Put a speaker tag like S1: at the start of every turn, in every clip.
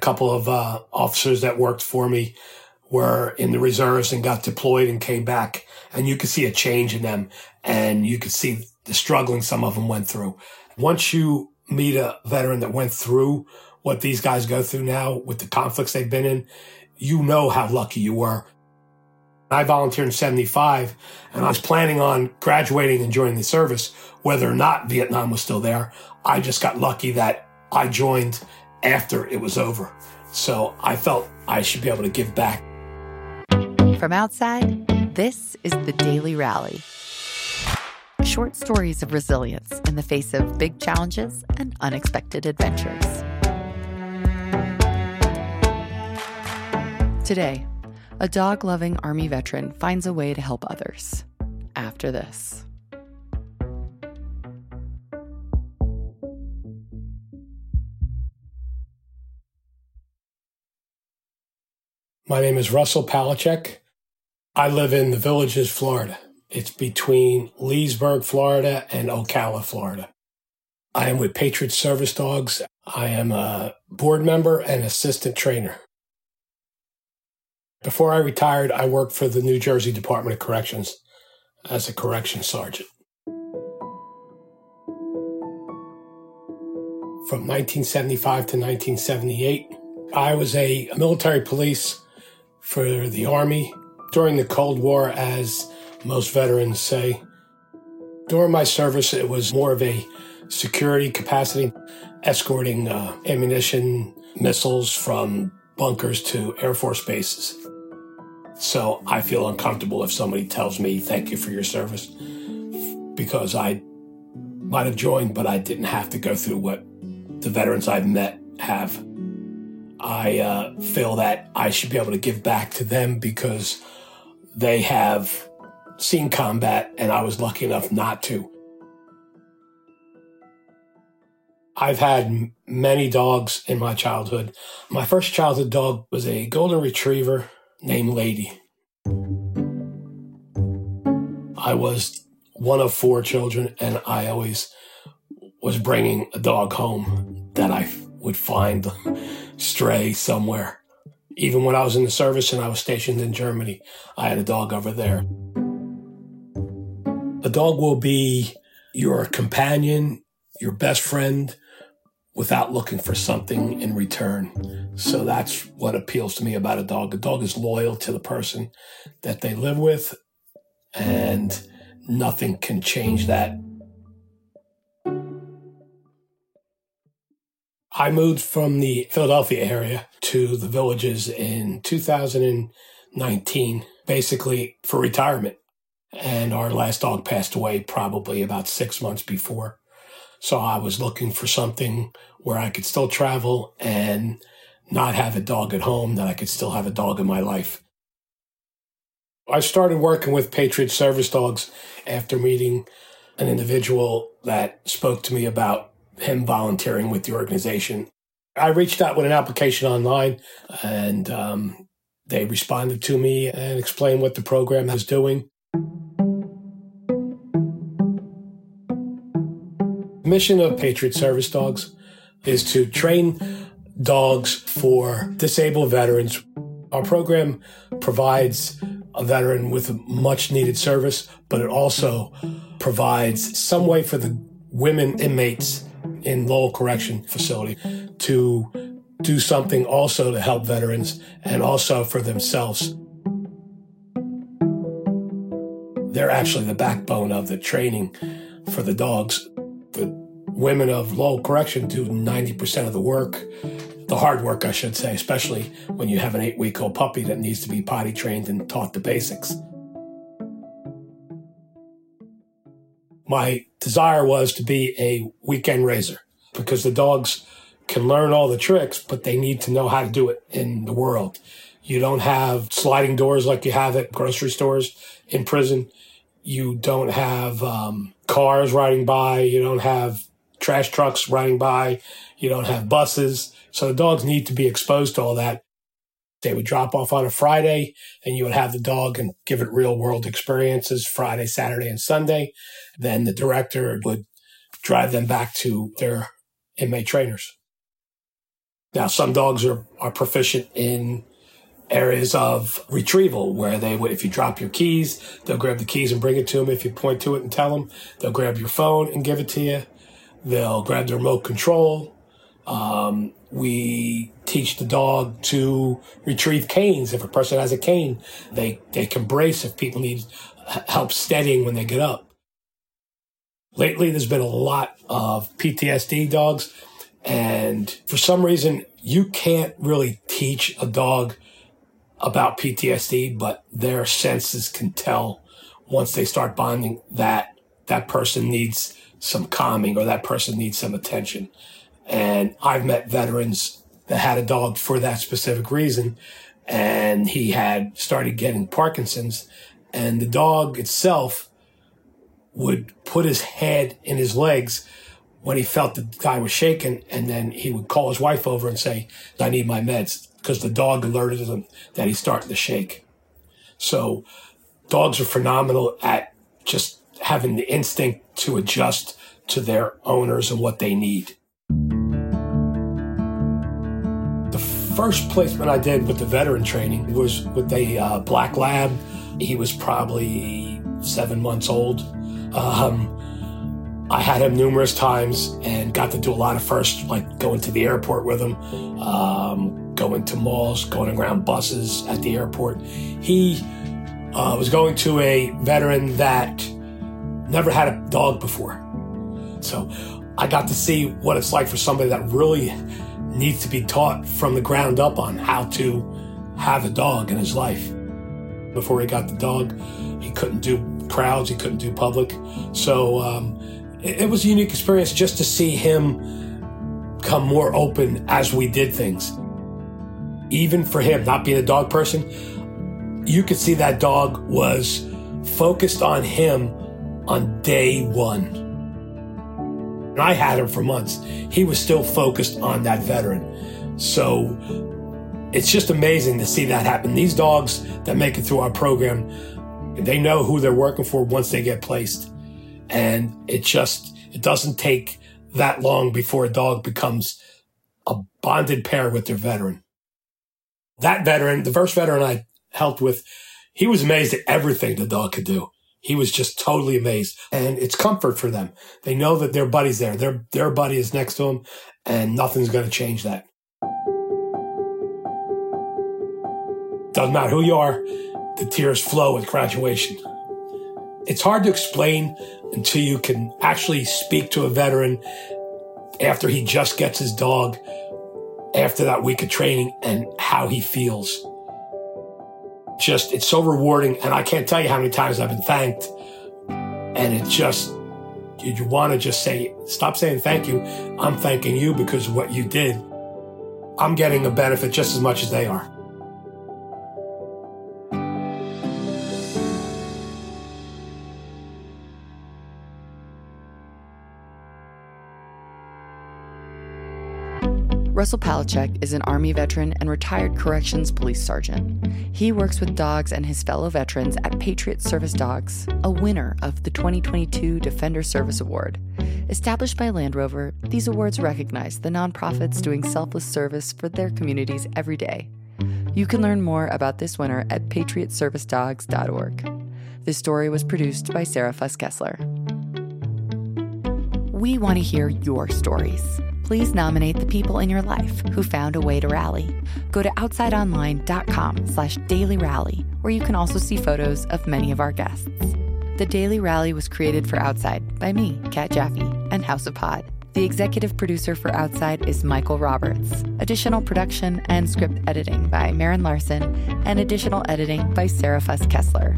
S1: couple of uh, officers that worked for me were in the reserves and got deployed and came back. And you could see a change in them and you could see the struggling some of them went through. Once you meet a veteran that went through what these guys go through now with the conflicts they've been in, you know how lucky you were. I volunteered in 75 and I was planning on graduating and joining the service, whether or not Vietnam was still there. I just got lucky that I joined after it was over. So I felt I should be able to give back.
S2: From outside, this is the Daily Rally. Short stories of resilience in the face of big challenges and unexpected adventures. Today, a dog loving Army veteran finds a way to help others. After this.
S1: My name is Russel Palecek. I live in the Villages, Florida. It's between Leesburg, Florida and Ocala, Florida. I am with Patriot Service Dogs. I am a board member and assistant trainer. Before I retired, I worked for the New Jersey Department of Corrections as a corrections sergeant. From 1975 to 1978, I was a military police for the Army during the Cold War, as most veterans say. During my service, it was more of a security capacity, escorting uh, ammunition, missiles from bunkers to Air Force bases. So I feel uncomfortable if somebody tells me thank you for your service because I might have joined, but I didn't have to go through what the veterans I've met have. I uh, feel that I should be able to give back to them because they have seen combat and I was lucky enough not to. I've had many dogs in my childhood. My first childhood dog was a golden retriever named Lady. I was one of four children, and I always was bringing a dog home that I would find them stray somewhere. Even when I was in the service and I was stationed in Germany, I had a dog over there. A dog will be your companion, your best friend, without looking for something in return. So that's what appeals to me about a dog. A dog is loyal to the person that they live with, and nothing can change that. I moved from the Philadelphia area to the villages in 2019, basically for retirement. And our last dog passed away probably about six months before. So I was looking for something where I could still travel and not have a dog at home, that I could still have a dog in my life. I started working with Patriot Service Dogs after meeting an individual that spoke to me about him volunteering with the organization. I reached out with an application online and um, they responded to me and explained what the program is doing. mission of Patriot Service Dogs is to train dogs for disabled veterans. Our program provides a veteran with much needed service, but it also provides some way for the women inmates in Lowell Correction Facility to do something also to help veterans and also for themselves. They're actually the backbone of the training for the dogs The women of Lowell Correction do 90% of the work, the hard work, I should say, especially when you have an eight week old puppy that needs to be potty trained and taught the basics. My desire was to be a weekend raiser because the dogs can learn all the tricks, but they need to know how to do it in the world. You don't have sliding doors like you have at grocery stores in prison. You don't have um, cars riding by. You don't have trash trucks riding by. You don't have buses. So the dogs need to be exposed to all that. They would drop off on a Friday and you would have the dog and give it real world experiences Friday, Saturday, and Sunday. Then the director would drive them back to their inmate trainers. Now, some dogs are, are proficient in areas of retrieval where they would, if you drop your keys, they'll grab the keys and bring it to them. If you point to it and tell them, they'll grab your phone and give it to you. They'll grab the remote control. Um, we teach the dog to retrieve canes. If a person has a cane, they, they can brace if people need help steadying when they get up. Lately, there's been a lot of PTSD dogs. And for some reason, you can't really teach a dog about PTSD, but their senses can tell once they start bonding that that person needs some calming or that person needs some attention. And I've met veterans that had a dog for that specific reason. And he had started getting Parkinson's and the dog itself would put his head in his legs when he felt the guy was shaking. And then he would call his wife over and say, I need my meds because the dog alerted him that he's starting to shake. So dogs are phenomenal at just having the instinct to adjust to their owners and what they need. First placement I did with the veteran training was with a uh, black lab. He was probably seven months old. Um, I had him numerous times and got to do a lot of first, like going to the airport with him, um, going to malls, going around buses at the airport. He uh, was going to a veteran that never had a dog before. So I got to see what it's like for somebody that really needs to be taught from the ground up on how to have a dog in his life. Before he got the dog, he couldn't do crowds, he couldn't do public. So, um, it, it was a unique experience just to see him come more open as we did things. Even for him, not being a dog person, you could see that dog was focused on him on day one. I had him for months. He was still focused on that veteran. So it's just amazing to see that happen. These dogs that make it through our program, they know who they're working for once they get placed. And it just, it doesn't take that long before a dog becomes a bonded pair with their veteran. That veteran, the first veteran I helped with, he was amazed at everything the dog could do. He was just totally amazed. And it's comfort for them. They know that their buddy's there. Their, their buddy is next to them and nothing's going to change that. Doesn't matter who you are, the tears flow at graduation. It's hard to explain until you can actually speak to a veteran after he just gets his dog after that week of training and how he feels. Just, it's so rewarding. And I can't tell you how many times I've been thanked. And it just, you want to just say, stop saying thank you. I'm thanking you because what you did. I'm getting a benefit just as much as they are.
S2: Russel Palecek is an Army veteran and retired corrections police sergeant. He works with dogs and his fellow veterans at Patriot Service Dogs, a winner of the 2022 Defender Service Award. Established by Land Rover, these awards recognize the nonprofits doing selfless service for their communities every day. You can learn more about this winner at patriotservicedogs.org. This story was produced by Sarah Fuss Kessler. We want to hear your stories please nominate the people in your life who found a way to rally. Go to outsideonline.com slash daily rally, where you can also see photos of many of our guests. The Daily Rally was created for Outside by me, Kat Jaffe, and House of Pod. The executive producer for Outside is Michael Roberts. Additional production and script editing by Marin Larson, and additional editing by Sarah Fuss Kessler.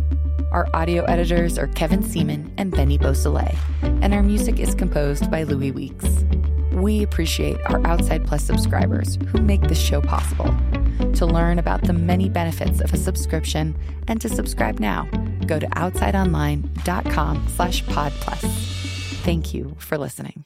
S2: Our audio editors are Kevin Seaman and Benny Beausoleil, and our music is composed by Louis Weeks. We appreciate our Outside Plus subscribers who make this show possible. To learn about the many benefits of a subscription and to subscribe now, go to outsideonline.com slash podplus. Thank you for listening.